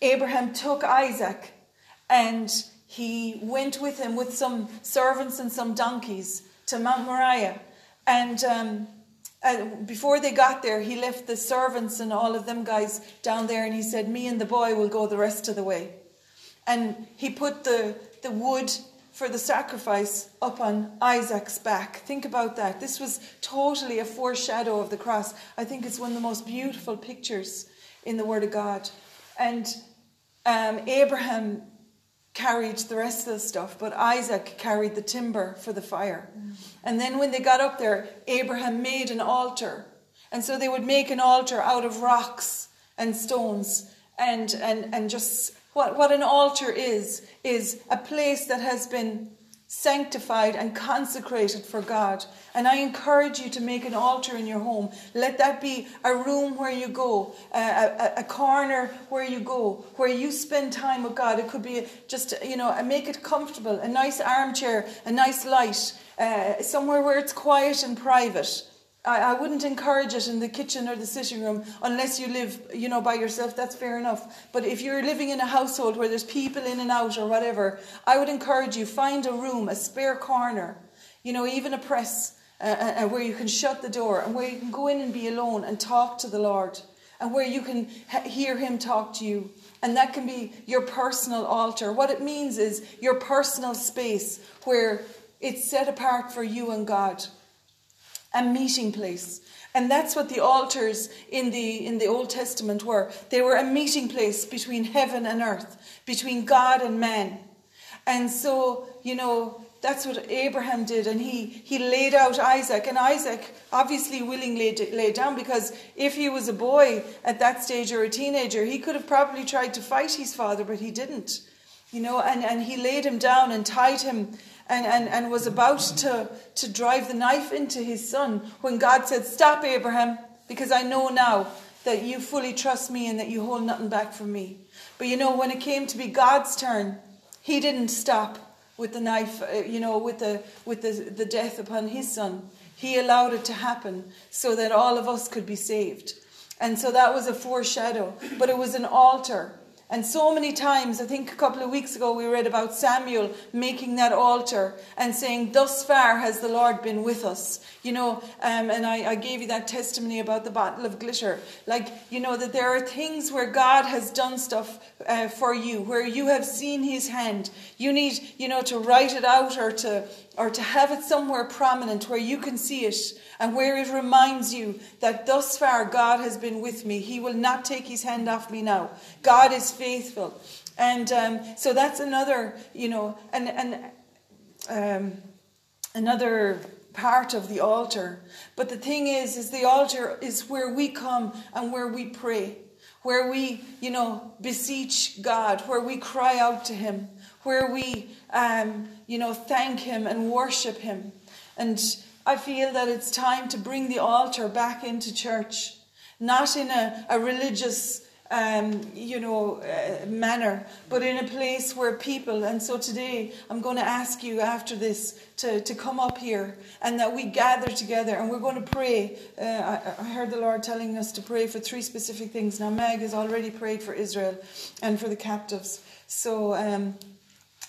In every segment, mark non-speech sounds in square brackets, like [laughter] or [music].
Abraham took Isaac and he went with him with some servants and some donkeys to Mount Moriah. And um, uh, before they got there, he left the servants and all of them guys down there and he said, Me and the boy will go the rest of the way. And he put the, the wood for the sacrifice up on Isaac's back. Think about that. This was totally a foreshadow of the cross. I think it's one of the most beautiful pictures in the Word of God. And um, Abraham carried the rest of the stuff, but Isaac carried the timber for the fire. Mm. And then when they got up there, Abraham made an altar. And so they would make an altar out of rocks and stones and, and, and just what, what an altar is, is a place that has been sanctified and consecrated for God. And I encourage you to make an altar in your home. Let that be a room where you go, a, a, a, corner where you go, where you spend time with God. It could be just, you know, make it comfortable, a nice armchair, a nice light, uh, somewhere where it's quiet and private. I, I wouldn't encourage it in the kitchen or the sitting room unless you live, you know, by yourself. That's fair enough. But if you're living in a household where there's people in and out or whatever, I would encourage you find a room, a spare corner, you know, even a press uh, uh, uh where you can shut the door and where you can go in and be alone and talk to the Lord and where you can hear Him talk to you. And that can be your personal altar. What it means is your personal space where it's set apart for you and God a meeting place. And that's what the altars in the, in the Old Testament were. They were a meeting place between heaven and earth, between God and man. And so, you know, that's what Abraham did. And he, he laid out Isaac. And Isaac obviously willingly laid down because if he was a boy at that stage or a teenager, he could have probably tried to fight his father, but he didn't. You know, and, and he laid him down and tied him and, and, and was about to, to drive the knife into his son when God said, Stop, Abraham, because I know now that you fully trust me and that you hold nothing back from me. But you know, when it came to be God's turn, he didn't stop with the knife, uh, you know, with the, with the, the death upon his son. He allowed it to happen so that all of us could be saved. And so that was a foreshadow, but it was an altar and so many times, I think a couple of weeks ago, we read about Samuel making that altar and saying, Thus far has the Lord been with us. You know, um, and I, I, gave you that testimony about the Battle of Glitter. Like, you know, that there are things where God has done stuff uh, for you, where you have seen his hand. You need, you know, to write it out or to, or to have it somewhere prominent where you can see it and where it reminds you that thus far God has been with me. He will not take his hand off me now. God is faithful. And um, so that's another, you know, and, and um, another part of the altar. But the thing is, is the altar is where we come and where we pray, where we, you know, beseech God, where we cry out to Him, where we, um, you know, thank Him and worship Him. And I feel that it's time to bring the altar back into church, not in a, a religious um, you know, uh, manner, but in a place where people, and so today I'm going to ask you after this to, to come up here and that we gather together and we're going to pray. Uh, I, I, heard the Lord telling us to pray for three specific things. Now, Meg has already prayed for Israel and for the captives. So, um,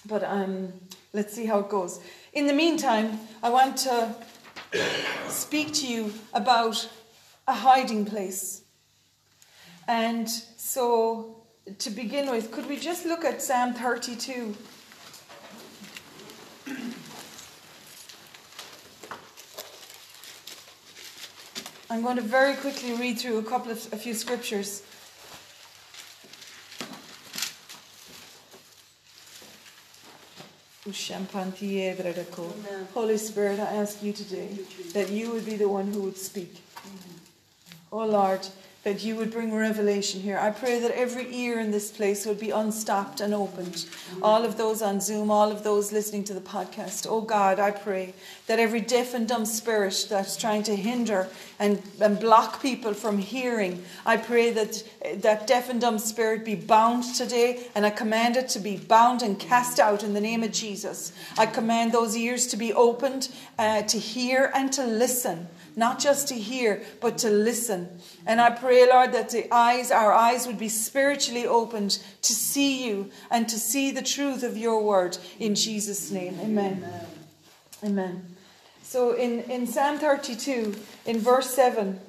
but um, let's see how it goes. In the meantime, I want to speak to you about a hiding place. And so, to begin with, could we just look at Psalm 32? I'm going to very quickly read through a couple of a few scriptures. Holy Spirit, I ask you today that you would be the one who would speak. Oh Lord, that you would bring revelation here. I pray that every ear in this place would be unstopped and opened. All of those on Zoom, all of those listening to the podcast. Oh God, I pray that every deaf and dumb spirit that's trying to hinder and, and block people from hearing, I pray that that deaf and dumb spirit be bound today, and I command it to be bound and cast out in the name of Jesus. I command those ears to be opened uh, to hear and to listen, not just to hear, but to listen. And I pray Lord, that the eyes, our eyes would be spiritually opened to see you and to see the truth of your word in Jesus' name. Amen. Amen. Amen. So in, in Psalm 32, in verse 7,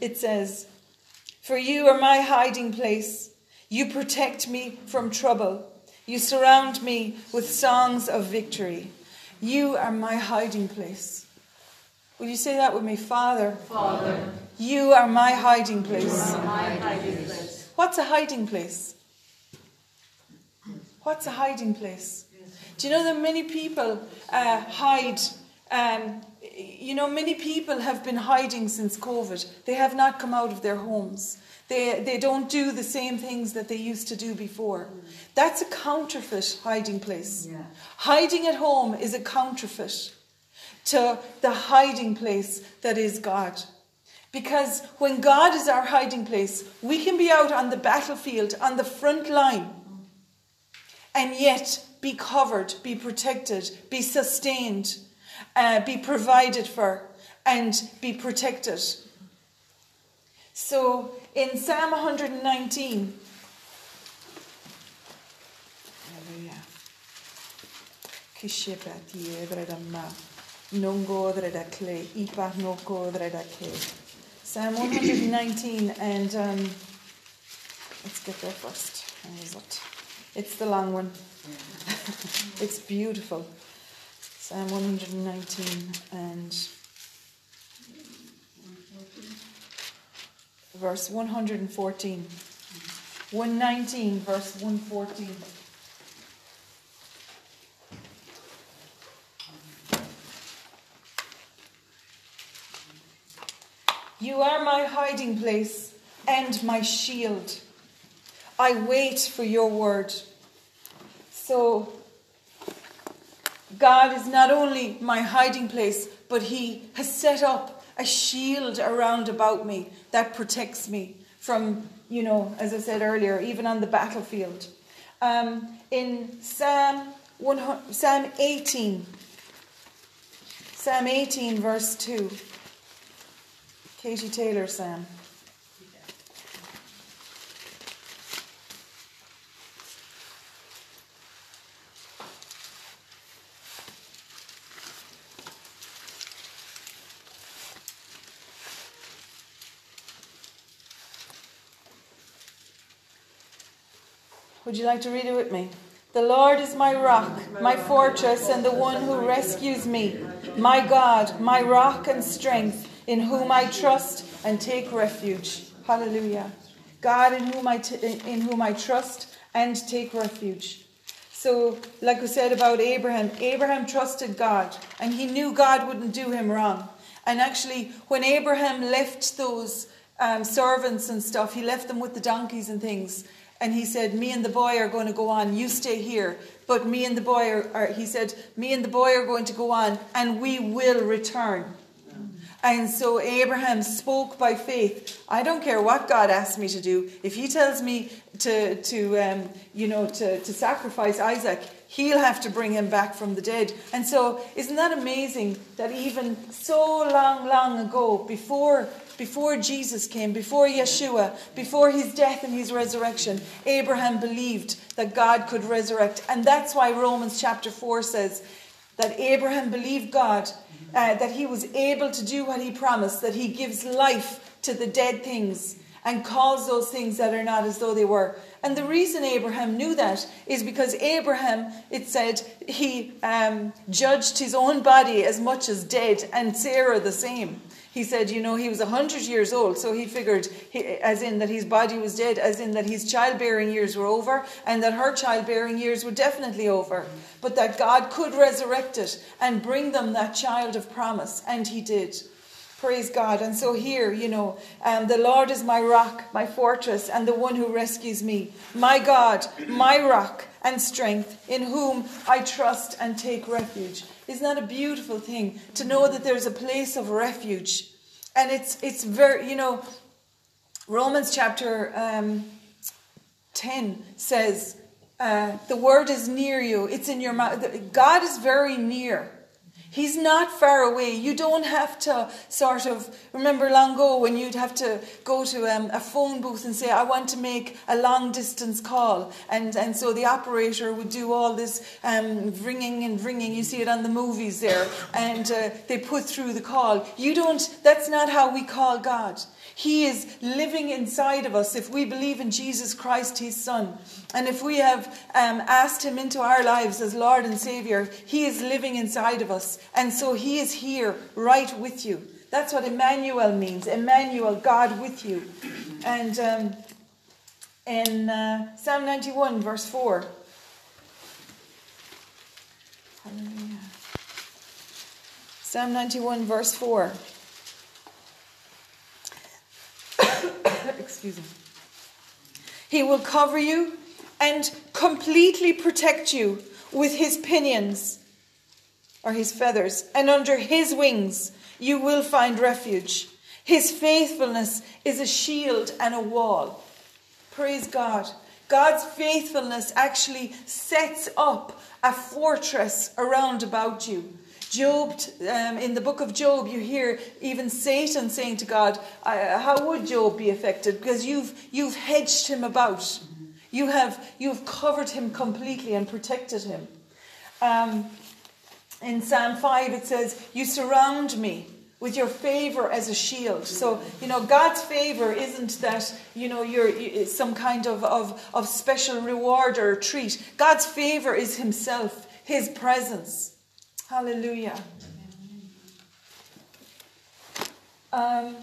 it says, For you are my hiding place. You protect me from trouble. You surround me with songs of victory. You are my hiding place. Will you say that with me? Father. Father. You are my hiding place. My hiding place. What's a hiding place? What's a hiding place? Do you know that many people uh, hide? Um, you know, many people have been hiding since COVID. They have not come out of their homes. They, they don't do the same things that they used to do before. That's a counterfeit hiding place. Yeah. Hiding at home is a counterfeit to the hiding place that is God. Because when God is our hiding place, we can be out on the battlefield, on the front line, and yet be covered, be protected, be sustained, uh, be provided for, and be protected. So in Psalm 119, Hallelujah. Psalm 119, and um, let's get there first. It? It's the long one. [laughs] it's beautiful. Psalm 119 and verse 114. 119, verse 114. You are my hiding place and my shield. I wait for your word. So, God is not only my hiding place, but He has set up a shield around about me that protects me from, you know, as I said earlier, even on the battlefield. Um, in Psalm, 100, Psalm 18, Psalm 18, verse 2, Katie Taylor, Psalm. Would you like to read it with me? The Lord is my rock, my fortress, and the one who rescues me. My God, my rock and strength, in whom I trust and take refuge. Hallelujah. God, in whom I, t- in whom I trust and take refuge. So, like we said about Abraham, Abraham trusted God and he knew God wouldn't do him wrong. And actually, when Abraham left those um, servants and stuff, he left them with the donkeys and things and he said, Me and the boy are going to go on, you stay here. But me and the boy are, are, he said, Me and the boy are going to go on, and we will return. And so Abraham spoke by faith. I don't care what God asks me to do. If He tells me to, to um, you know, to, to sacrifice Isaac, He'll have to bring him back from the dead. And so, isn't that amazing that even so long, long ago, before before Jesus came, before Yeshua, before his death and his resurrection, Abraham believed that God could resurrect. And that's why Romans chapter 4 says that Abraham believed God, uh, that he was able to do what he promised, that he gives life to the dead things and calls those things that are not as though they were. And the reason Abraham knew that is because Abraham, it said, he um, judged his own body as much as dead, and Sarah the same. He said, you know, he was 100 years old, so he figured, as in that his body was dead, as in that his childbearing years were over, and that her childbearing years were definitely over, but that God could resurrect it and bring them that child of promise, and he did. Praise God. And so here, you know, um, the Lord is my rock, my fortress, and the one who rescues me. My God, my rock and strength, in whom I trust and take refuge. Isn't that a beautiful thing to know that there's a place of refuge? And it's it's very you know, Romans chapter um, ten says Uh, the word is near you. It's in your mouth. God is very near. He's not far away. You don't have to sort of remember long ago when you'd have to go to um, a phone booth and say, I want to make a long distance call. And, and so the operator would do all this um, ringing and ringing. You see it on the movies there. And uh, they put through the call. You don't, that's not how we call God. He is living inside of us if we believe in Jesus Christ, His Son. And if we have um, asked Him into our lives as Lord and Savior, He is living inside of us. And so He is here right with you. That's what Emmanuel means Emmanuel, God with you. And um, in uh, Psalm 91, verse 4. Hallelujah. Psalm 91, verse 4. Excuse me. He will cover you and completely protect you with his pinions or his feathers, and under his wings you will find refuge. His faithfulness is a shield and a wall. Praise God. God's faithfulness actually sets up a fortress around about you. Job, um, in the book of Job, you hear even Satan saying to God, "How would Job be affected? Because you've you've hedged him about, you have you've covered him completely and protected him." Um, in Psalm five, it says, "You surround me." with your favor as a shield. So, you know, God's favor isn't that, you know, you're some kind of, of, of special reward or treat. God's favor is Himself, His presence. Hallelujah. Um,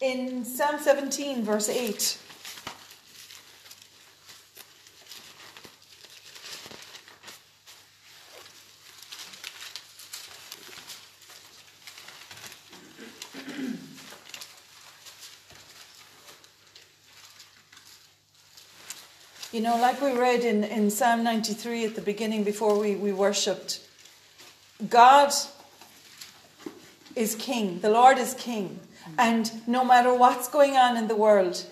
in Psalm 17, verse 8. You know, like we read in, in Psalm 93 at the beginning before we, we worshipped, God is king. The Lord is king. And no matter what's going on in the world,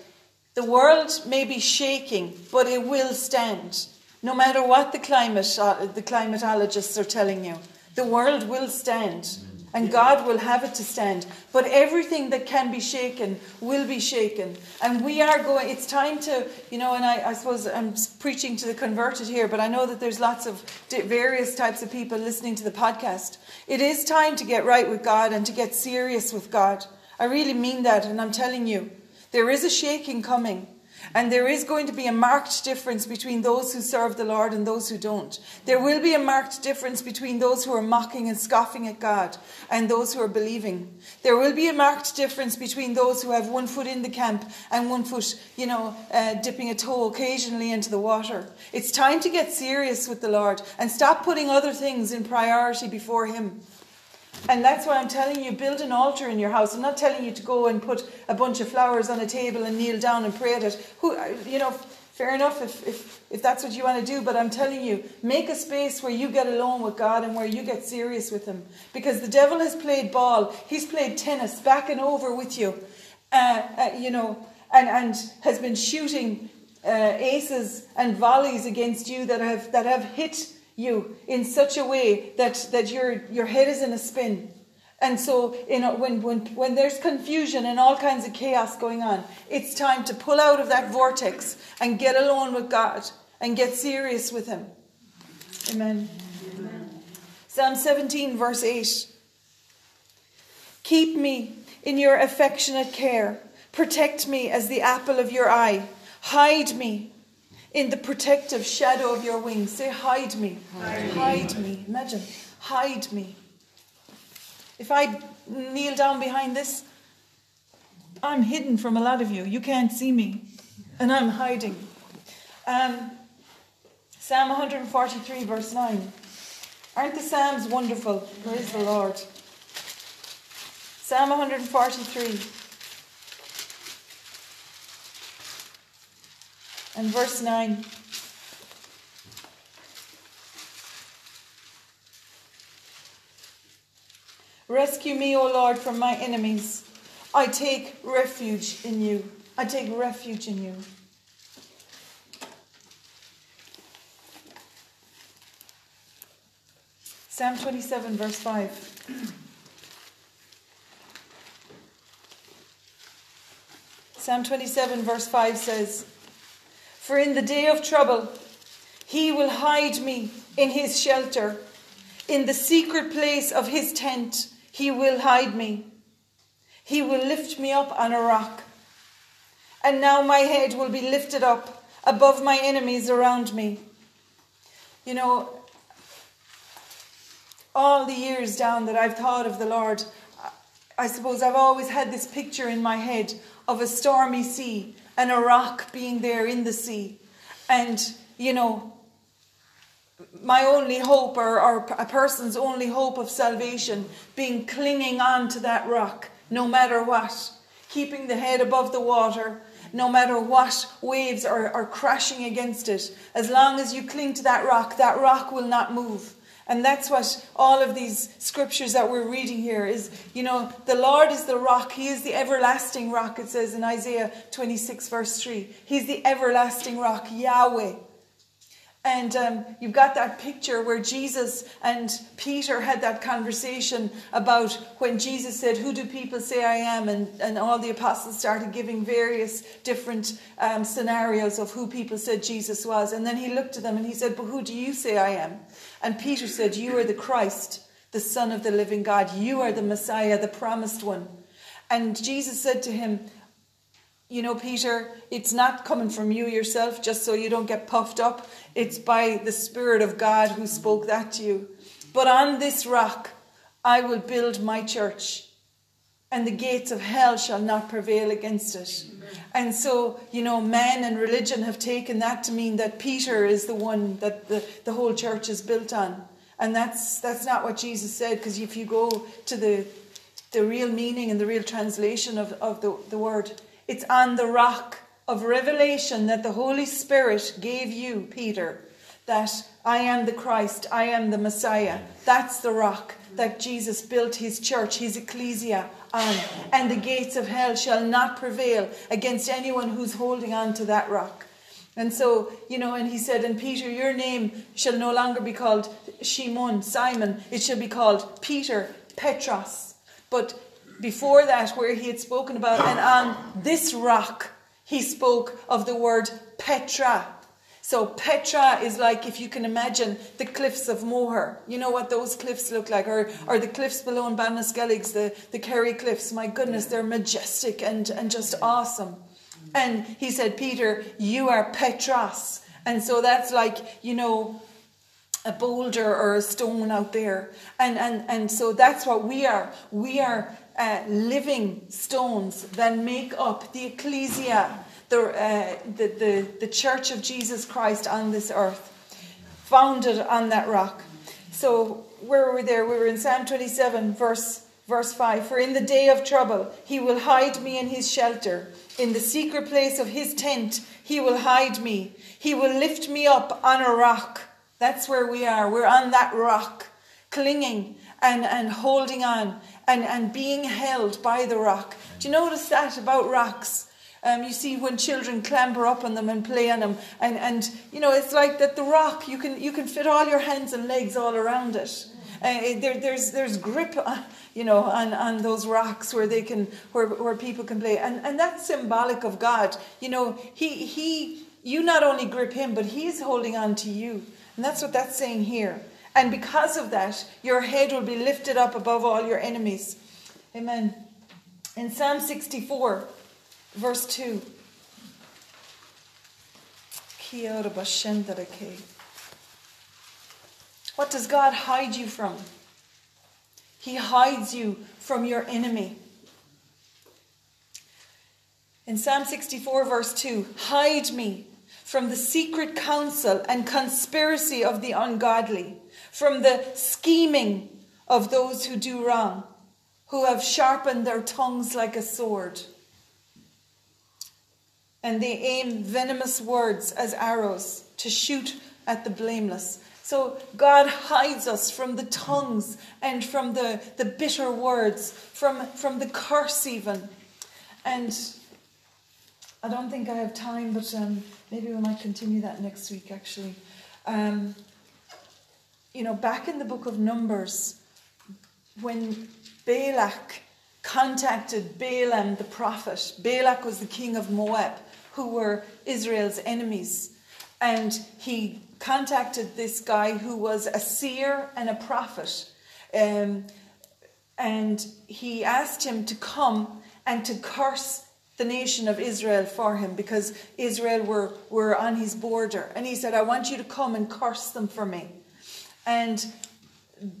the world may be shaking, but it will stand. No matter what the climate uh, the climatologists are telling you, the world will stand and God will have it to stand. But everything that can be shaken will be shaken. And we are going, it's time to, you know, and I, I suppose I'm preaching to the converted here, but I know that there's lots of various types of people listening to the podcast. It is time to get right with God and to get serious with God. I really mean that, and I'm telling you, there is a shaking coming. And there is going to be a marked difference between those who serve the Lord and those who don't. There will be a marked difference between those who are mocking and scoffing at God and those who are believing. There will be a marked difference between those who have one foot in the camp and one foot, you know, uh, dipping a toe occasionally into the water. It's time to get serious with the Lord and stop putting other things in priority before Him. And that's why I'm telling you, build an altar in your house. I'm not telling you to go and put a bunch of flowers on a table and kneel down and pray at it. Who, you know, fair enough if, if, if that's what you want to do, but I'm telling you, make a space where you get alone with God and where you get serious with Him. Because the devil has played ball, he's played tennis back and over with you, uh, uh, you know, and, and has been shooting uh, aces and volleys against you that have, that have hit you in such a way that, that your, your head is in a spin. And so, you know, when, when, when there's confusion and all kinds of chaos going on, it's time to pull out of that vortex and get alone with God and get serious with Him. Amen. Amen. Psalm 17, verse 8. Keep me in your affectionate care. Protect me as the apple of your eye. Hide me in the protective shadow of your wings. Say, hide me. Hide, hide me. me. Imagine, hide me. If I kneel down behind this, I'm hidden from a lot of you. You can't see me, and I'm hiding. Um, Psalm 143, verse 9. Aren't the Psalms wonderful? Praise the Lord. Psalm 143. and verse 9. Rescue me, O Lord, from my enemies. I take refuge in you. I take refuge in you. Psalm 27, verse 5. Psalm 27, verse 5 says, for in the day of trouble, he will hide me in his shelter. In the secret place of his tent, he will hide me. He will lift me up on a rock. And now my head will be lifted up above my enemies around me. You know, all the years down that I've thought of the Lord, I suppose I've always had this picture in my head of a stormy sea and a rock being there in the sea. And, you know, my only hope or, or a person's only hope of salvation being clinging on to that rock no matter what, keeping the head above the water, no matter what waves are, are crashing against it. As long as you cling to that rock, that rock will not move. And that's what all of these scriptures that we're reading here is, you know, the Lord is the rock. He is the everlasting rock, it says in Isaiah 26, verse 3. He's the everlasting rock, Yahweh. And um, you've got that picture where Jesus and Peter had that conversation about when Jesus said, Who do people say I am? And, and all the apostles started giving various different um, scenarios of who people said Jesus was. And then he looked at them and he said, But who do you say I am? And Peter said, You are the Christ, the Son of the living God. You are the Messiah, the promised one. And Jesus said to him, you know, Peter, it's not coming from you yourself, just so you don't get puffed up. It's by the Spirit of God who spoke that to you. But on this rock I will build my church, and the gates of hell shall not prevail against it. And so, you know, man and religion have taken that to mean that Peter is the one that the, the whole church is built on. And that's that's not what Jesus said, because if you go to the the real meaning and the real translation of, of the, the word, it's on the rock of revelation that the Holy Spirit gave you, Peter, that I am the Christ, I am the Messiah. That's the rock that Jesus built his church, his ecclesia on. And the gates of hell shall not prevail against anyone who's holding on to that rock. And so, you know, and he said, And Peter, your name shall no longer be called Shimon, Simon, it shall be called Peter, Petros. But before that, where he had spoken about, and on this rock, he spoke of the word Petra. So Petra is like, if you can imagine, the cliffs of Moher. You know what those cliffs look like, or, or the cliffs below in Ballinaskelligs, the, the Kerry cliffs. My goodness, they're majestic and, and just awesome. And he said, Peter, you are Petras. And so that's like, you know, a boulder or a stone out there. And, and, and so that's what we are. We are uh, living stones that make up the ecclesia, the, uh, the, the, the church of Jesus Christ on this earth, founded on that rock. So, where were we there? We were in Psalm 27, verse, verse 5. For in the day of trouble, he will hide me in his shelter. In the secret place of his tent, he will hide me. He will lift me up on a rock. That's where we are. We're on that rock, clinging and, and holding on and, and being held by the rock. Do you notice that about rocks? Um, you see when children clamber up on them and play on them, and, and you know it's like that. The rock you can you can fit all your hands and legs all around it. Uh, there, there's there's grip, on, uh, you know, on, on those rocks where they can where, where people can play, and and that's symbolic of God. You know, he he you not only grip him, but he's holding on to you, and that's what that's saying here. And because of that, your head will be lifted up above all your enemies. Amen. In Psalm 64, verse 2. What does God hide you from? He hides you from your enemy. In Psalm 64, verse 2 Hide me from the secret counsel and conspiracy of the ungodly from the scheming of those who do wrong, who have sharpened their tongues like a sword. And they aim venomous words as arrows to shoot at the blameless. So God hides us from the tongues and from the, the bitter words, from, from the curse even. And I don't think I have time, but um, maybe we might continue that next week actually. Um, you know, back in the book of Numbers, when Balak contacted Balaam the prophet, Balak was the king of Moab, who were Israel's enemies. And he contacted this guy who was a seer and a prophet. Um, and he asked him to come and to curse the nation of Israel for him because Israel were, were on his border. And he said, I want you to come and curse them for me. And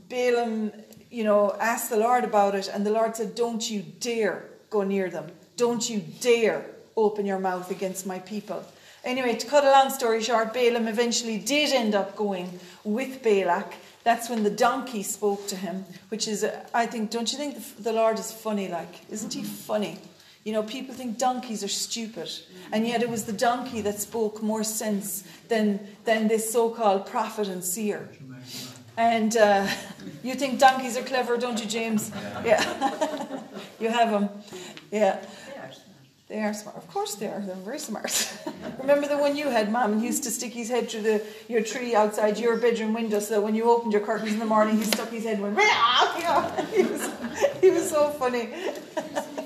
Balaam, you know, asked the Lord about it, and the Lord said, Don't you dare go near them. Don't you dare open your mouth against my people. Anyway, to cut a long story short, Balaam eventually did end up going with Balak. That's when the donkey spoke to him, which is, I think, don't you think the, the Lord is funny? Like, isn't he funny? You know, people think donkeys are stupid, and yet it was the donkey that spoke more sense than, than this so called prophet and seer. And uh, [laughs] you think donkeys are clever, don't you, James? Yeah. [laughs] you have them. Yeah. They are smart. Of course they are. They're very smart. [laughs] Remember the one you had, Mom, and he used to stick his head through the, your tree outside your bedroom window so that when you opened your curtains in the morning, he stuck his head and went, yeah. he, was, he was so funny.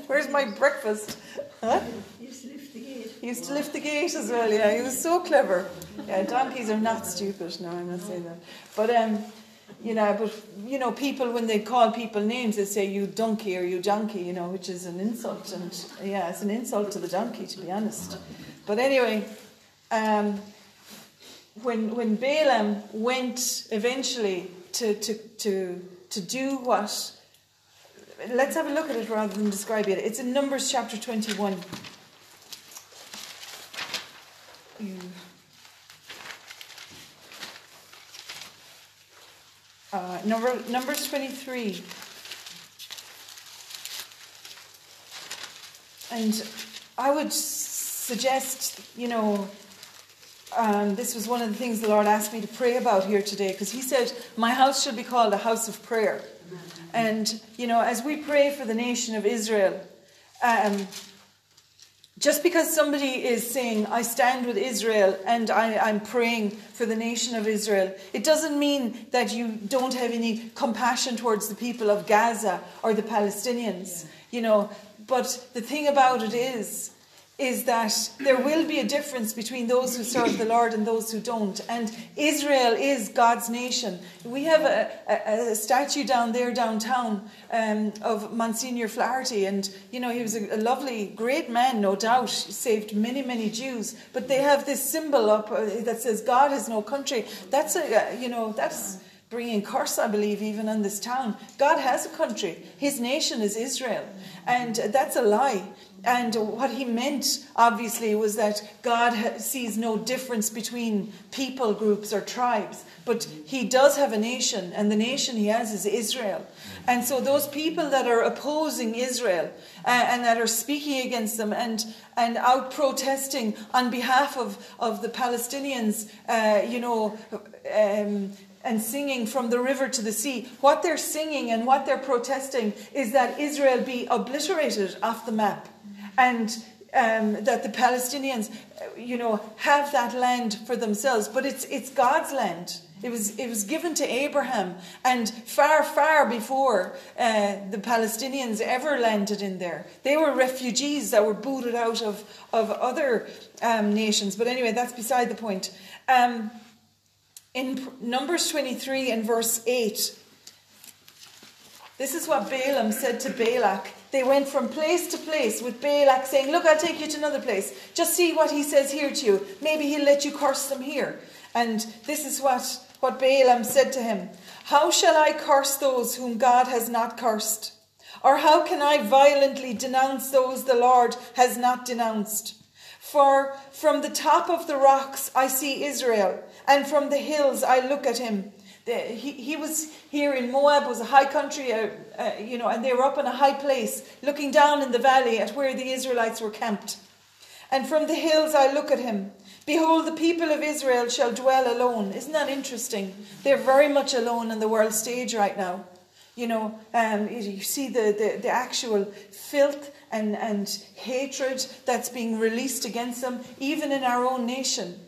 Where's my breakfast? Huh? He used to lift the gate. He used to lift the gate as well, yeah. He was so clever. Yeah, donkeys are not stupid. No, I'm not saying that. But, um, you know, but, you know, people, when they call people names, they say, you donkey or you donkey, you know, which is an insult. And, yeah, it's an insult to the donkey, to be honest. But anyway, um, when, when Balaam went eventually to, to, to, to do what let's have a look at it rather than describe it. It's in Numbers chapter 21. Uh, number, Numbers 23. And I would suggest, you know, um, this was one of the things the Lord asked me to pray about here today because He said, My house shall be called a house of prayer. And, you know, as we pray for the nation of Israel, um, just because somebody is saying, I stand with Israel and I, am praying for the nation of Israel, it doesn't mean that you don't have any compassion towards the people of Gaza or the Palestinians, yeah. you know. But the thing about it is, is that there will be a difference between those who serve the Lord and those who don't. And Israel is God's nation. We have a, a, a statue down there downtown um, of Monsignor Flaherty, and you know he was a, a, lovely, great man, no doubt. Saved many, many Jews. But they have this symbol up uh, that says God has no country. That's a, uh, you know, that's bringing curse, I believe, even in this town. God has a country. His nation is Israel. And that's a lie. And what he meant, obviously, was that God sees no difference between people groups or tribes, but he does have a nation, and the nation he has is Israel. And so, those people that are opposing Israel uh, and that are speaking against them and, and out protesting on behalf of, of the Palestinians, uh, you know, um, and singing from the river to the sea. What they're singing and what they're protesting is that Israel be obliterated off the map and um, that the Palestinians, you know, have that land for themselves. But it's, it's God's land. It was, it was given to Abraham, and far, far before uh, the Palestinians ever landed in there. They were refugees that were booted out of, of other um, nations. But anyway, that's beside the point. Um, in Numbers 23 and verse 8, this is what Balaam said to Balak they went from place to place with Balak saying, Look, I'll take you to another place. Just see what he says here to you. Maybe he'll let you curse them here. And this is what, what Balaam said to him How shall I curse those whom God has not cursed? Or how can I violently denounce those the Lord has not denounced? For from the top of the rocks I see Israel, and from the hills I look at him he, he was here in Moab, was a high country, uh, uh, you know, and they were up in a high place, looking down in the valley at where the Israelites were camped. And from the hills I look at him. Behold, the people of Israel shall dwell alone. Isn't that interesting? They're very much alone on the world stage right now. You know, um, you see the, the, the actual filth and, and hatred that's being released against them, even in our own nation.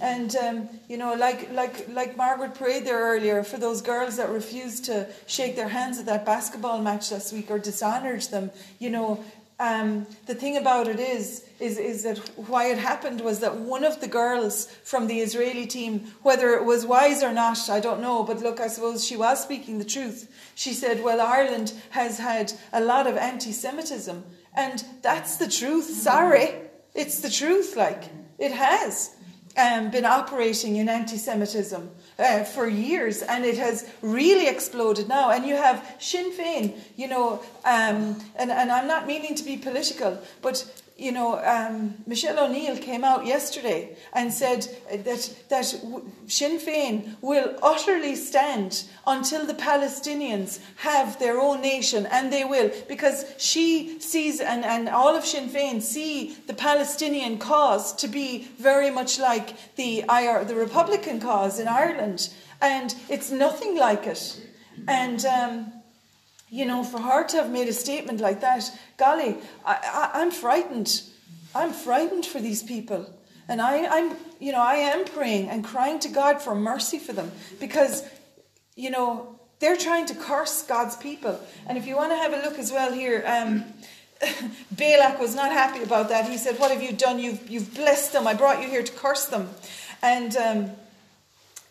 And um, you know, like like like Margaret prayed there earlier for those girls that refused to shake their hands at that basketball match last week or dishonoured them. You know, um, the thing about it is, is, is that why it happened was that one of the girls from the Israeli team, whether it was wise or not, I don't know, but look, I suppose she was speaking the truth. She said, Well, Ireland has had a lot of anti Semitism. And that's the truth. Sorry. It's the truth, like, it has um, been operating in anti Semitism uh, for years, and it has really exploded now. And you have Sinn Féin, you know, um, and, and I'm not meaning to be political, but you know, um, Michelle O'Neill came out yesterday and said that, that Sinn Féin will utterly stand until the Palestinians have their own nation, and they will, because she sees, and, and all of Sinn Féin see the Palestinian cause to be very much like the, IR, the Republican cause in Ireland, and it's nothing like it. And um, you know, for her to have made a statement like that, golly, I, I, am frightened. I'm frightened for these people. And I, I'm, you know, I am praying and crying to God for mercy for them because, you know, they're trying to curse God's people. And if you want to have a look as well here, um, [laughs] Balak was not happy about that. He said, What have you done? You've, you've blessed them. I brought you here to curse them. And um,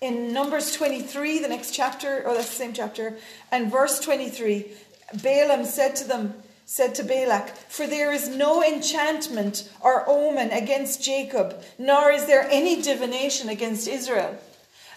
in Numbers 23, the next chapter, or that's the same chapter, and verse 23, Balaam said to them, said to Balak, For there is no enchantment or omen against Jacob, nor is there any divination against Israel.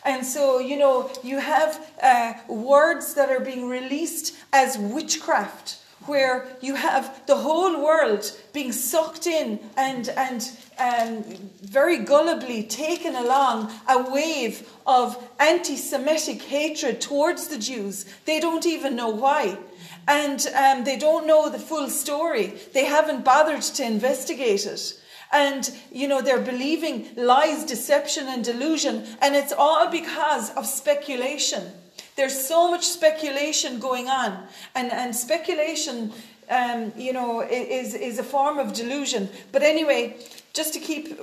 And so, you know, you have uh, words that are being released as witchcraft where you have the whole world being sucked in and, and um, very gullibly taken along a wave of anti Semitic hatred towards the Jews. They don't even know why. And um, they don't know the full story. They haven't bothered to investigate it. And, you know, they're believing lies, deception, and delusion. And it's all because of speculation. There's so much speculation going on, and, and speculation, um, you know, is, is a form of delusion. But anyway, just to keep,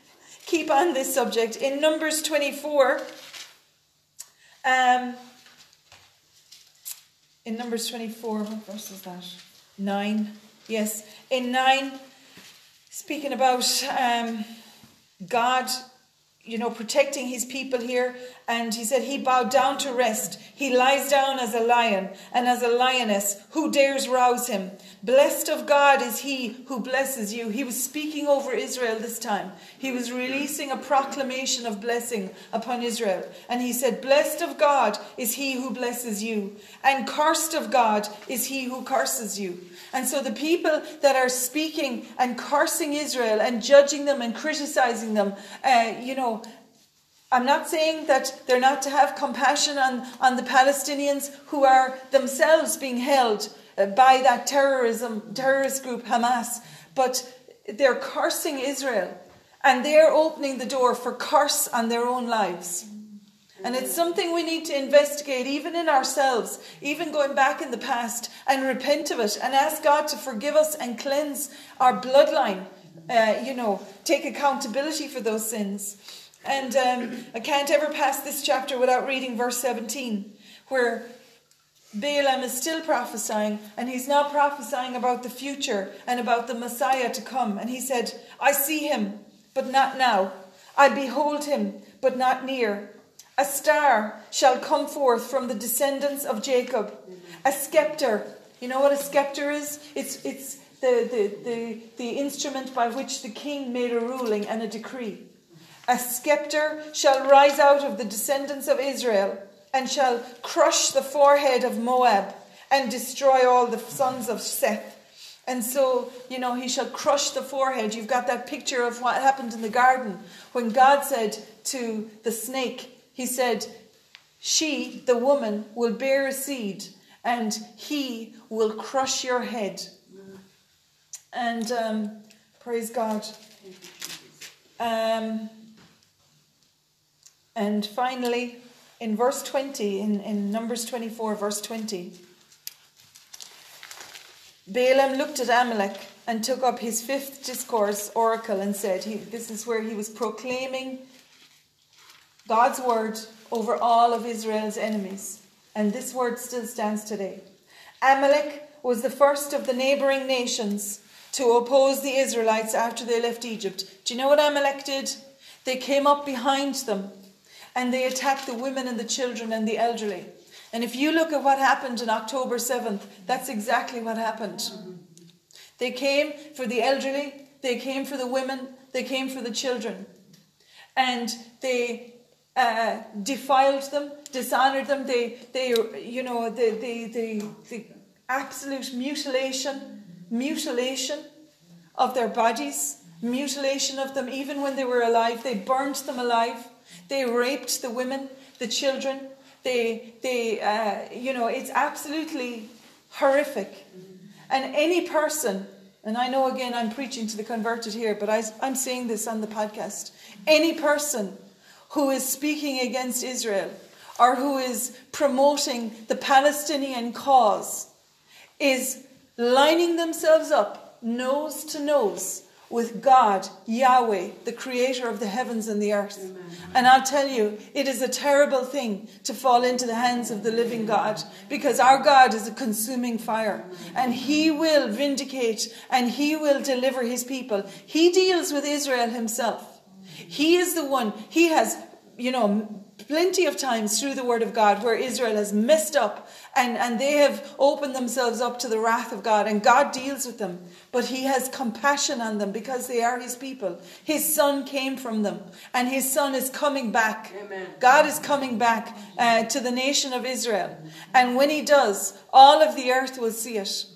[laughs] keep on this subject, in Numbers 24, um, in Numbers 24, what verse is that? 9. Yes, in 9, speaking about um, God you know, protecting his people here. And he said, He bowed down to rest. He lies down as a lion and as a lioness. Who dares rouse him? Blessed of God is he who blesses you. He was speaking over Israel this time. He was releasing a proclamation of blessing upon Israel. And he said, Blessed of God is he who blesses you, and cursed of God is he who curses you. And so the people that are speaking and cursing Israel and judging them and criticizing them, uh, you know, I'm not saying that they're not to have compassion on, on the Palestinians who are themselves being held uh, by that terrorism terrorist group Hamas, but they're cursing Israel and they're opening the door for curse on their own lives. And it's something we need to investigate, even in ourselves, even going back in the past, and repent of it and ask God to forgive us and cleanse our bloodline. Uh, you know, take accountability for those sins. And um, I can't ever pass this chapter without reading verse 17, where Balaam is still prophesying, and he's now prophesying about the future and about the Messiah to come. And he said, I see him, but not now. I behold him, but not near. A star shall come forth from the descendants of Jacob. A scepter. You know what a scepter is? It's, it's the, the, the, the instrument by which the king made a ruling and a decree. A scepter shall rise out of the descendants of Israel and shall crush the forehead of Moab and destroy all the sons of Seth. And so, you know, he shall crush the forehead. You've got that picture of what happened in the garden when God said to the snake, he said, She, the woman, will bear a seed, and he will crush your head. And um, praise God. Um, and finally, in verse 20, in, in Numbers 24, verse 20, Balaam looked at Amalek and took up his fifth discourse oracle and said, he, This is where he was proclaiming God's word over all of Israel's enemies. And this word still stands today. Amalek was the first of the neighboring nations to oppose the Israelites after they left Egypt. Do you know what Amalek did? They came up behind them and they attacked the women and the children and the elderly. And if you look at what happened on October 7th, that's exactly what happened. They came for the elderly, they came for the women, they came for the children. And they uh, defiled them, dishonored them, they, they you know, the, the, the, the absolute mutilation, mutilation of their bodies, mutilation of them even when they were alive. They burned them alive. They raped the women, the children. They, they, uh, you know, it's absolutely horrific. And any person, and I know again I'm preaching to the converted here, but I, I'm saying this on the podcast. Any person who is speaking against Israel or who is promoting the Palestinian cause is lining themselves up nose to nose with God, Yahweh, the creator of the heavens and the earth. Amen. And I'll tell you, it is a terrible thing to fall into the hands of the living God because our God is a consuming fire and he will vindicate and he will deliver his people. He deals with Israel himself. He is the one, he has, you know, plenty of times through the word of God where Israel has messed up and, and they have opened themselves up to the wrath of God and God deals with them. But he has compassion on them because they are his people. His son came from them and his son is coming back. Amen. God is coming back uh, to the nation of Israel. And when he does, all of the earth will see it.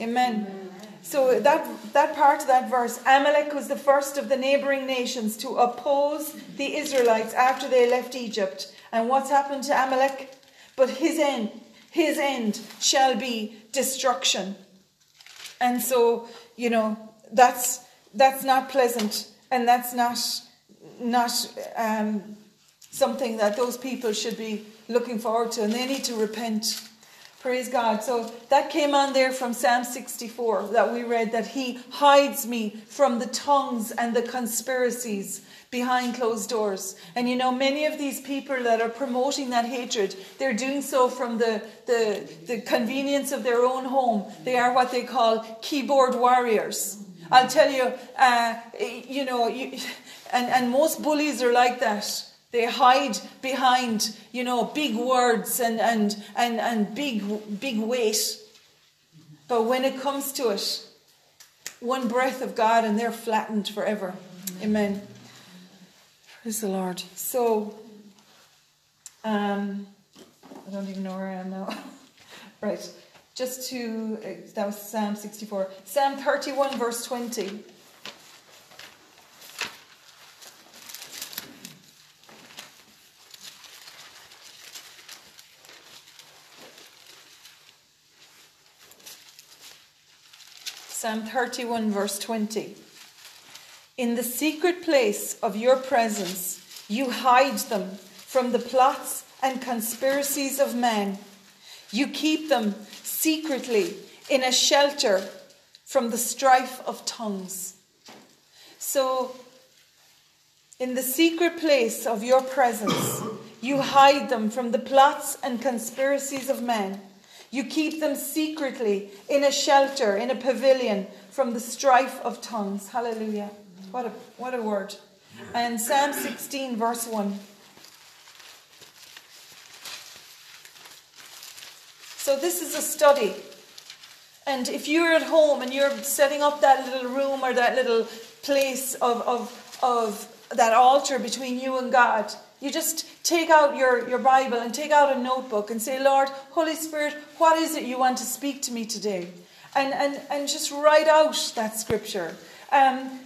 Amen. So that, that part of that verse, Amalek was the first of the neighboring nations to oppose the Israelites after they left Egypt. And what's happened to Amalek? But his end, his end shall be destruction. And so, you know, that's that's not pleasant and that's not not um, something that those people should be looking forward to and they need to repent Praise God. So that came on there from Psalm 64 that we read that He hides me from the tongues and the conspiracies behind closed doors. And you know, many of these people that are promoting that hatred, they're doing so from the, the, the convenience of their own home. They are what they call keyboard warriors. I'll tell you, uh, you know, you, [laughs] and, and most bullies are like that. They hide behind, you know, big words and, and, and, and big, big weight. But when it comes to it, one breath of God and they're flattened forever. Amen. Praise the Lord. So, um, I don't even know where I am now. [laughs] right. Just to, uh, that was Psalm 64. Psalm 31, verse 20. Psalm 31, verse 20. In the secret place of your presence, you hide them from the plots and conspiracies of men. You keep them secretly in a shelter from the strife of tongues. So, in the secret place of your presence, you hide them from the plots and conspiracies of men. You keep them secretly in a shelter, in a pavilion from the strife of tongues. Hallelujah. What a, what a word. And Psalm 16, verse 1. So, this is a study. And if you're at home and you're setting up that little room or that little place of, of, of that altar between you and God, you just take out your, your Bible and take out a notebook and say, Lord, Holy Spirit, what is it you want to speak to me today? And, and, and just write out that scripture. Um,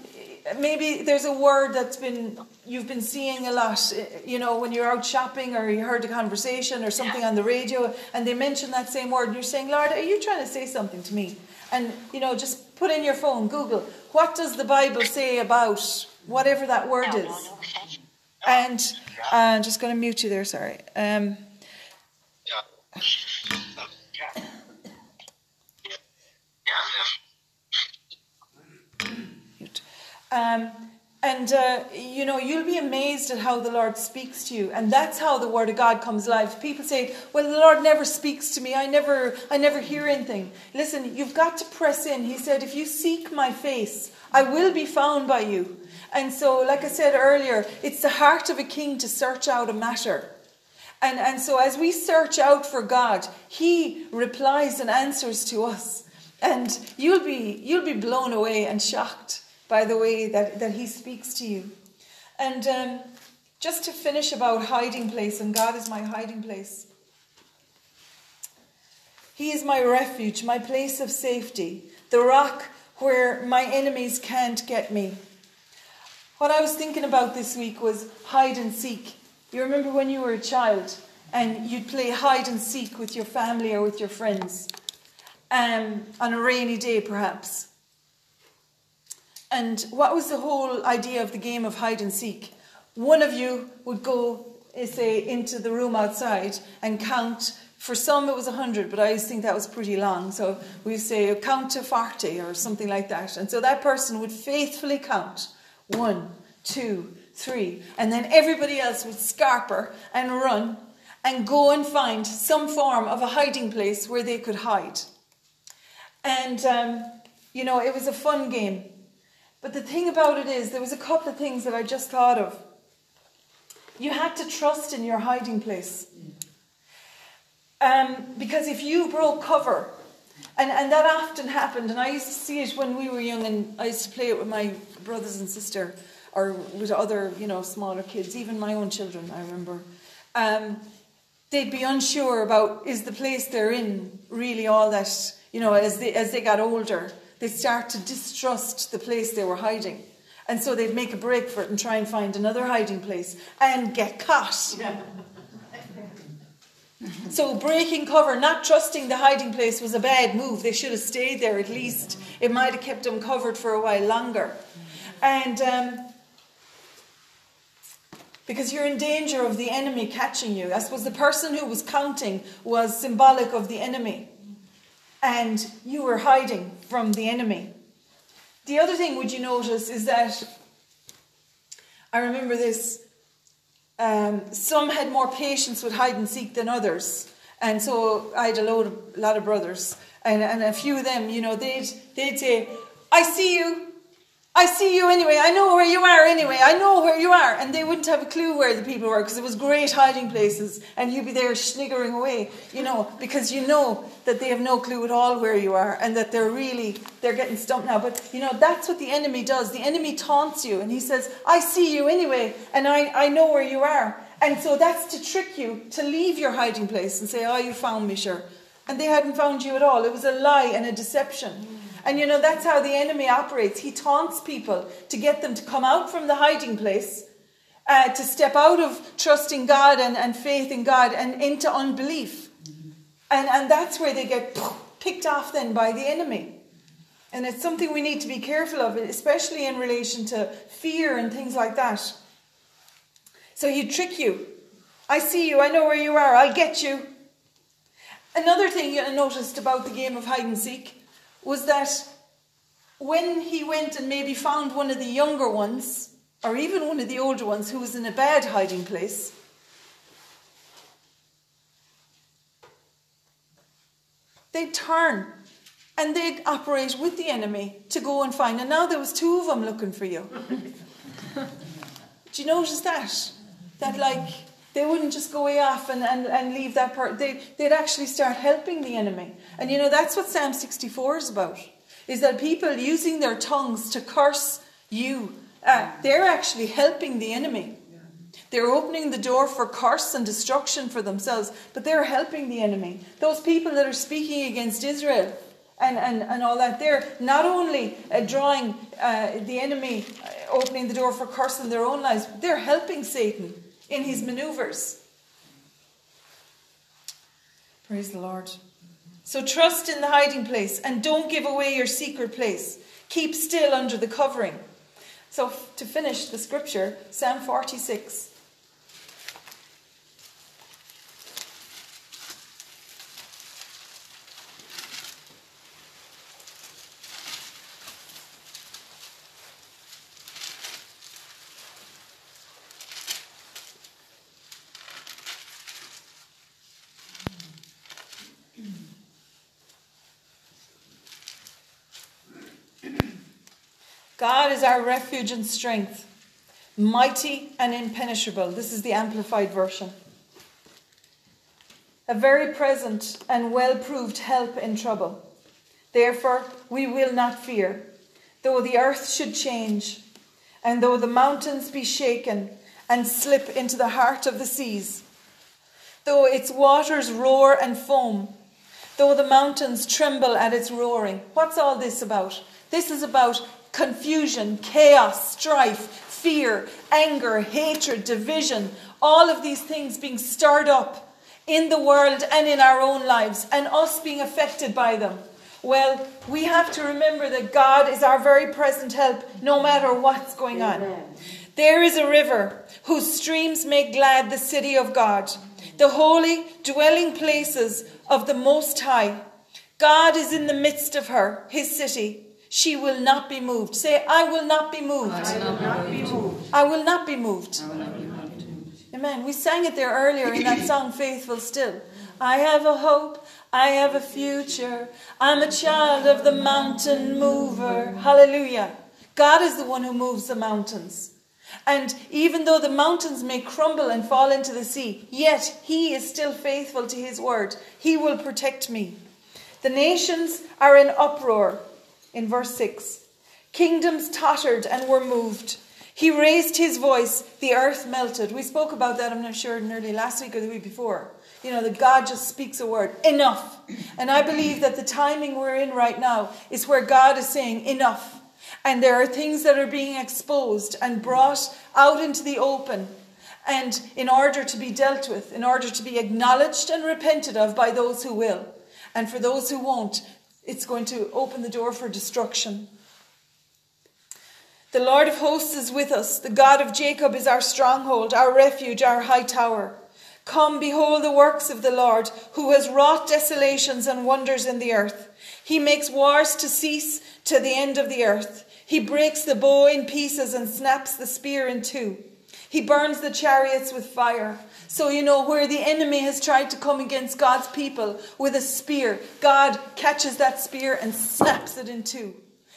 maybe there's a word that's been you've been seeing a lot you know when you're out shopping or you heard a conversation or something on the radio and they mention that same word and you're saying lord are you trying to say something to me and you know just put in your phone google what does the bible say about whatever that word is and uh, I'm just going to mute you there, sorry. Um, um, And, uh, you know, you'll be amazed at how the Lord speaks to you. And that's how the Word of God comes alive. People say, well, the Lord never speaks to me. I never, I never hear anything. Listen, you've got to press in. He said, if you seek my face, I will be found by you. And so, like I said earlier, it's the heart of a king to search out a matter. And, and so, as we search out for God, He replies and answers to us. And you'll be, you'll be blown away and shocked by the way that, that He speaks to you. And um, just to finish about hiding place, and God is my hiding place. He is my refuge, my place of safety, the rock where my enemies can't get me. What I was thinking about this week was hide and seek. You remember when you were a child and you'd play hide and seek with your family or with your friends um, on a rainy day, perhaps. And what was the whole idea of the game of hide and seek? One of you would go, eh, say, into the room outside and count. For some, it was 100, but I always think that was pretty long. So we say, count to 40 or something like that. And so that person would faithfully count one, two, three. And then everybody else would scarper and run and go and find some form of a hiding place where they could hide. And, um, you know, it was a fun game. But the thing about it is, there was a couple of things that I just thought of. You had to trust in your hiding place. Um, because if you broke cover, and, and that often happened, and I used to see it when we were young, and I used to play it with my brothers and sister, or with other, you know, smaller kids, even my own children, I remember. Um, they'd be unsure about is the place they're in really all that, you know, as they, as they got older they'd start to distrust the place they were hiding. And so they'd make a break for it and try and find another hiding place and get caught. [laughs] so breaking cover, not trusting the hiding place was a bad move. They should have stayed there at least. It might have kept them covered for a while longer. And um, because you're in danger of the enemy catching you. I suppose the person who was counting was symbolic of the enemy and you were hiding from the enemy. The other thing, would you notice, is that I remember this. Um, some had more patience with hide and seek than others, and so I had a load of, lot of brothers, and, and a few of them, you know, they'd they'd say, "I see you, I see you anyway. I know where you are anyway. I know where you are. And they wouldn't have a clue where the people were because it was great hiding places and you'd be there sniggering away, you know, because you know that they have no clue at all where you are and that they're really, they're getting stumped now. But, you know, that's what the enemy does. The enemy taunts you and he says, I see you anyway and I, I know where you are. And so that's to trick you to leave your hiding place and say, oh, you found me, sure. And they hadn't found you at all. It was a lie and a deception. And you know, that's how the enemy operates. He taunts people to get them to come out from the hiding place, uh, to step out of trusting God and, and faith in God and into unbelief. And, and that's where they get picked off then by the enemy. And it's something we need to be careful of, especially in relation to fear and things like that. So he'd trick you. I see you, I know where you are, I'll get you. Another thing I noticed about the game of hide and seek was that when he went and maybe found one of the younger ones, or even one of the older ones who was in a bad hiding place, they'd turn and they'd operate with the enemy to go and find. And now there was two of them looking for you. [laughs] Do you notice that? That like they wouldn't just go way off and, and, and leave that part. They, they'd actually start helping the enemy. And you know, that's what Psalm 64 is about. Is that people using their tongues to curse you, uh, they're actually helping the enemy. They're opening the door for curse and destruction for themselves, but they're helping the enemy. Those people that are speaking against Israel and, and, and all that, they're not only uh, drawing uh, the enemy, uh, opening the door for curse in their own lives, they're helping Satan in his maneuvers. Praise the Lord. So trust in the hiding place and don't give away your secret place. Keep still under the covering. So to finish the scripture, Psalm 46. God is our refuge and strength, mighty and impenetrable. This is the Amplified Version. A very present and well proved help in trouble. Therefore, we will not fear, though the earth should change, and though the mountains be shaken and slip into the heart of the seas, though its waters roar and foam, though the mountains tremble at its roaring. What's all this about? This is about confusion, chaos, strife, fear, anger, hatred, division, all of these things being stirred up in the world and in our own lives, and us being affected by them. Well, we have to remember that God is our very present help no matter what's going on. There is a river whose streams make glad the city of God, the holy dwelling places of the Most High. God is in the midst of her, his city. She will not be moved. Say, I will not be moved. I will not be moved. I will not be moved. Amen. We sang it there earlier in that song, Faithful Still. I have a hope. I have a future. I'm a child of the mountain mover. Hallelujah. God is the one who moves the mountains. And even though the mountains may crumble and fall into the sea, yet He is still faithful to His word. He will protect me. The nations are in uproar, in verse 6. Kingdoms tottered and were moved. He raised his voice, the earth melted. We spoke about that, I'm not sure, nearly last week or the week before. You know, that God just speaks a word, enough. And I believe that the timing we're in right now is where God is saying, enough. And there are things that are being exposed and brought out into the open. And in order to be dealt with, in order to be acknowledged and repented of by those who will. And for those who won't, it's going to open the door for destruction. The Lord of hosts is with us. The God of Jacob is our stronghold, our refuge, our high tower. Come, behold the works of the Lord, who has wrought desolations and wonders in the earth. He makes wars to cease to the end of the earth. He breaks the bow in pieces and snaps the spear in two. He burns the chariots with fire. So, you know, where the enemy has tried to come against God's people with a spear, God catches that spear and snaps it in two.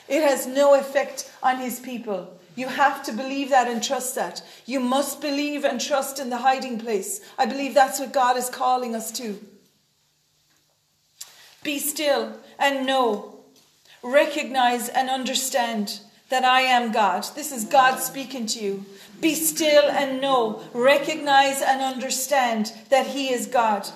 It has no effect on his people. You have to believe that and trust that. You must believe and trust in the hiding place. I believe that's what God is calling us to. Be still and know, recognize and understand that I am God. This is God speaking to you. Be still and know, recognize and understand that He is God.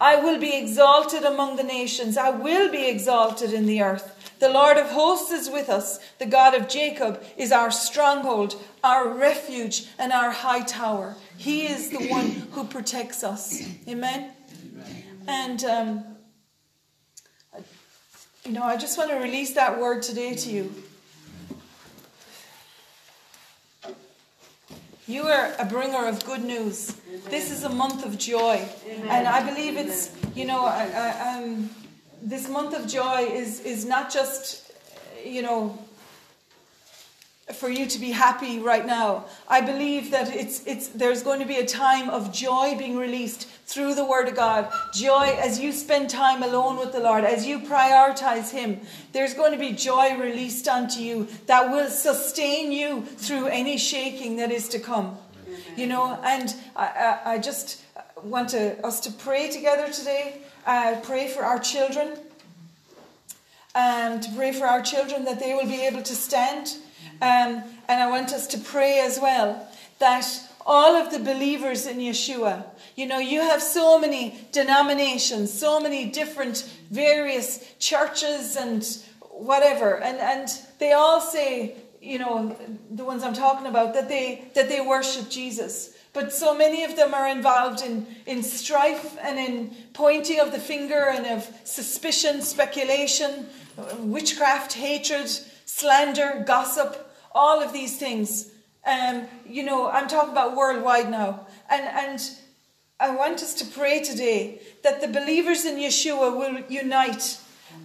I will be exalted among the nations. I will be exalted in the earth. The Lord of hosts is with us. The God of Jacob is our stronghold, our refuge, and our high tower. He is the one who protects us. Amen. And, um, you know, I just want to release that word today to you. You are a bringer of good news. This is a month of joy. And I believe it's, you know, I, I, um, this month of joy is, is not just, you know, for you to be happy right now. I believe that it's, it's, there's going to be a time of joy being released through the Word of God. Joy as you spend time alone with the Lord, as you prioritize Him. There's going to be joy released unto you that will sustain you through any shaking that is to come. You know, and I, I, I just want to, us to pray together today. Uh, pray for our children. And to pray for our children that they will be able to stand um, and I want us to pray as well that all of the believers in Yeshua, you know, you have so many denominations, so many different various churches and whatever, and, and they all say, you know, the ones I'm talking about, that they that they worship Jesus. But so many of them are involved in, in strife and in pointing of the finger and of suspicion, speculation, witchcraft, hatred, slander, gossip, all of these things. Um, you know, I'm talking about worldwide now. And, and I want us to pray today that the believers in Yeshua will unite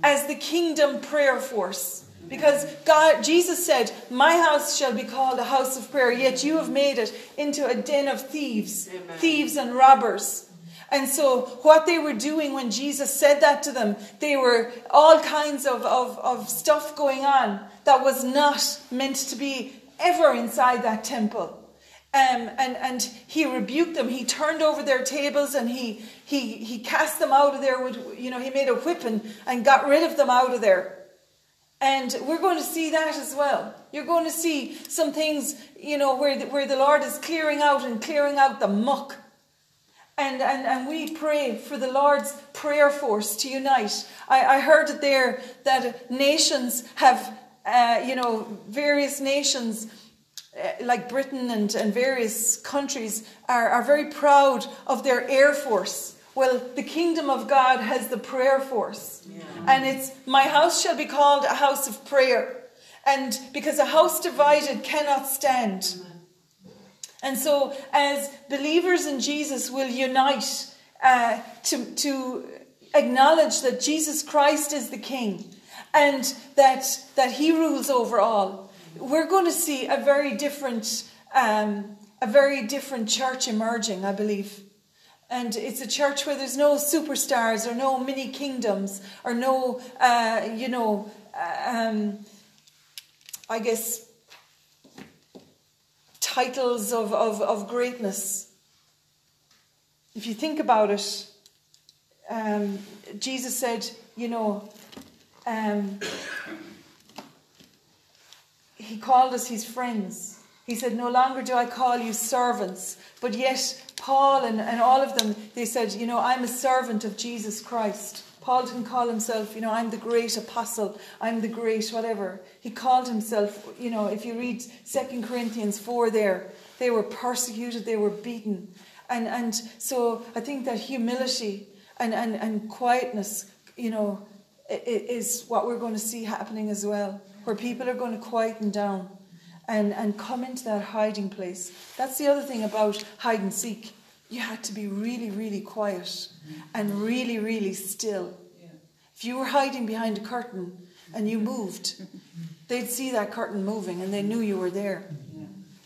as the kingdom prayer force. Because God, Jesus said, My house shall be called a house of prayer, yet you have made it into a den of thieves, Amen. thieves and robbers. And so, what they were doing when Jesus said that to them, they were all kinds of, of, of stuff going on that was not meant to be ever inside that temple. Um, and, and he rebuked them. He turned over their tables and he, he, he cast them out of there. With, you know, he made a whipping and got rid of them out of there. And we're going to see that as well. You're going to see some things, you know, where the, where the Lord is clearing out and clearing out the muck. And, and, and we pray for the Lord's prayer force to unite. I, I heard it there that nations have, uh, you know, various nations uh, like Britain and, and various countries are, are very proud of their air force. Well, the kingdom of God has the prayer force. Yeah. And it's, my house shall be called a house of prayer. And because a house divided cannot stand. And so, as believers in Jesus will unite uh, to, to acknowledge that Jesus Christ is the King and that, that He rules over all, we're going to see a very different, um, a very different church emerging, I believe. And it's a church where there's no superstars or no mini kingdoms or no, uh, you know, um, I guess, titles of, of, of greatness. If you think about it, um, Jesus said, you know, um, he called us his friends. He said, No longer do I call you servants, but yet Paul and, and all of them, they said, You know, I'm a servant of Jesus Christ. Paul didn't call himself, you know, I'm the great apostle, I'm the great whatever. He called himself, you know, if you read Second Corinthians 4 there, they were persecuted, they were beaten. And, and so I think that humility and, and, and quietness, you know, is what we're going to see happening as well, where people are going to quieten down and, and come into that hiding place. That's the other thing about hide and seek. You had to be really, really quiet and really, really still. If you were hiding behind a curtain and you moved, they'd see that curtain moving and they knew you were there.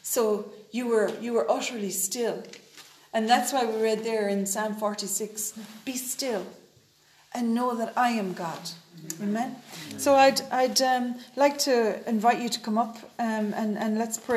So you were you were utterly still. And that's why we read there in Psalm 46 Be still and know that I am God. Amen. So I'd, I'd um, like to invite you to come up um, and, and let's pray.